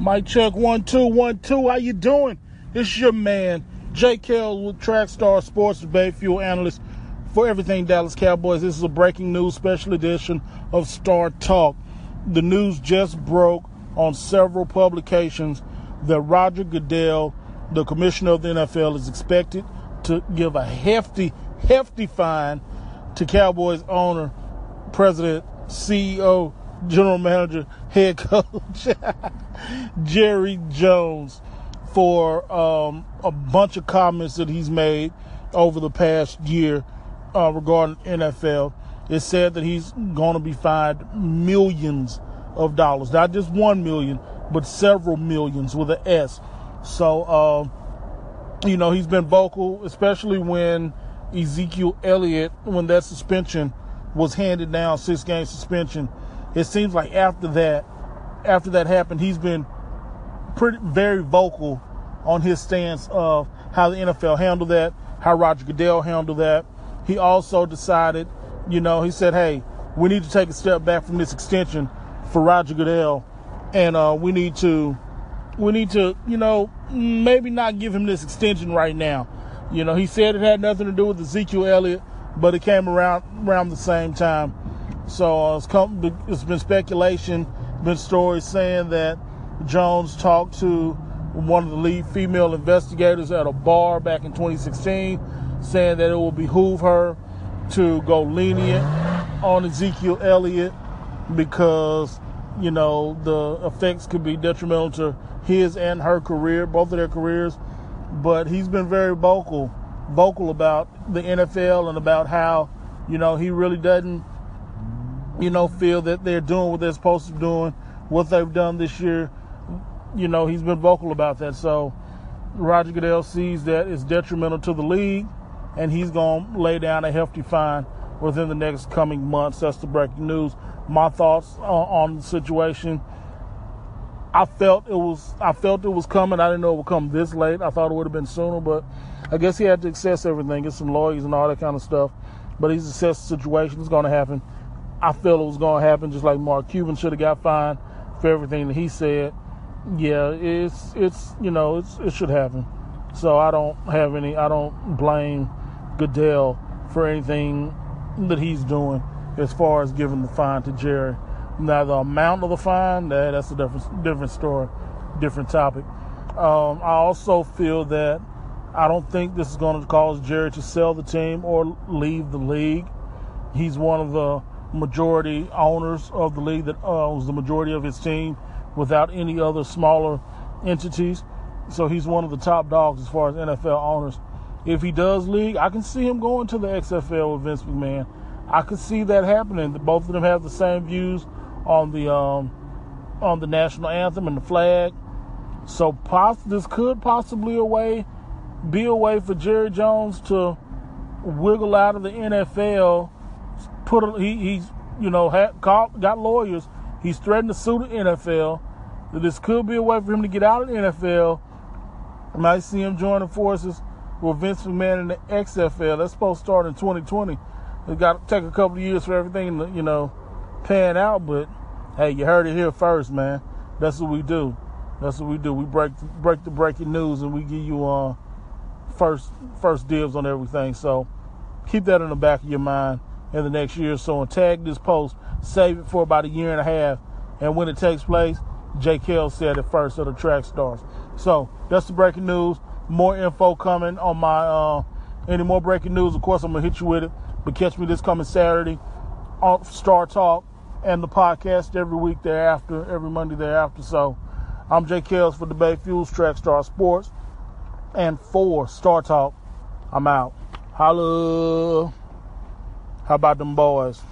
Mic check one two one two. How you doing? This is your man Jay Kell with Trackstar Sports Debate Fuel Analyst for everything Dallas Cowboys. This is a breaking news special edition of Star Talk. The news just broke on several publications that Roger Goodell, the commissioner of the NFL, is expected to give a hefty, hefty fine to Cowboys owner, president, CEO, general manager, head coach Jerry Jones for um, a bunch of comments that he's made over the past year uh, regarding NFL. It said that he's going to be fined millions of dollars, not just one million, but several millions with an S. So, uh, you know, he's been vocal, especially when Ezekiel Elliott, when that suspension was handed down, six game suspension it seems like after that, after that happened, he's been pretty very vocal on his stance of how the NFL handled that, how Roger Goodell handled that. He also decided, you know, he said, hey, we need to take a step back from this extension for Roger Goodell, and uh, we need to, we need to, you know, maybe not give him this extension right now. You know, he said it had nothing to do with Ezekiel Elliott, but it came around around the same time. So uh, it's, come, it's been speculation, been stories saying that Jones talked to one of the lead female investigators at a bar back in 2016, saying that it will behoove her to go lenient on Ezekiel Elliott because, you know, the effects could be detrimental to his and her career, both of their careers. But he's been very vocal, vocal about the NFL and about how, you know, he really doesn't you know, feel that they're doing what they're supposed to be doing, what they've done this year. You know, he's been vocal about that. So Roger Goodell sees that it's detrimental to the league, and he's going to lay down a hefty fine within the next coming months. That's the breaking news. My thoughts on, the situation. I felt it was I felt it was coming. I didn't know it would come this late. I thought it would have been sooner, but I guess he had to assess everything, get some lawyers and all that kind of stuff. But he's assessed the situation. It's going to happen. I felt it was going to happen, just like Mark Cuban should have got fined for everything that he said. Yeah, it's it's you know it's it should happen. So I don't have any. I don't blame Goodell for anything that he's doing as far as giving the fine to Jerry. Now the amount of the fine, that, that's a different different story, different topic. Um, I also feel that I don't think this is going to cause Jerry to sell the team or leave the league. He's one of the majority owners of the league that owns the majority of his team without any other smaller entities. So he's one of the top dogs as far as NFL owners. If he does league, I can see him going to the XFL with Vince McMahon. I could see that happening. Both of them have the same views on the um, on the national anthem and the flag. So poss- this could possibly a way be a way for Jerry Jones to wiggle out of the NFL put he, he's you know had, got lawyers. He's threatened to sue the NFL. This could be a way for him to get out of the NFL. might see him joining forces with Vince McMahon in the XFL. That's supposed to start in 2020. It's got to take a couple of years for everything to you know pan out. But hey, you heard it here first, man. That's what we do. That's what we do. We break break the breaking news and we give you uh, first first dibs on everything. So keep that in the back of your mind in the next year or so and tag this post, save it for about a year and a half. And when it takes place, J. Kell said it first of the track stars. So that's the breaking news. More info coming on my uh, any more breaking news. Of course, I'm gonna hit you with it. But catch me this coming Saturday on Star Talk and the podcast every week thereafter, every Monday thereafter. So I'm Jay Kells for Debate Fuels, Track Star Sports, and for Star Talk. I'm out. Holla. How about them boys?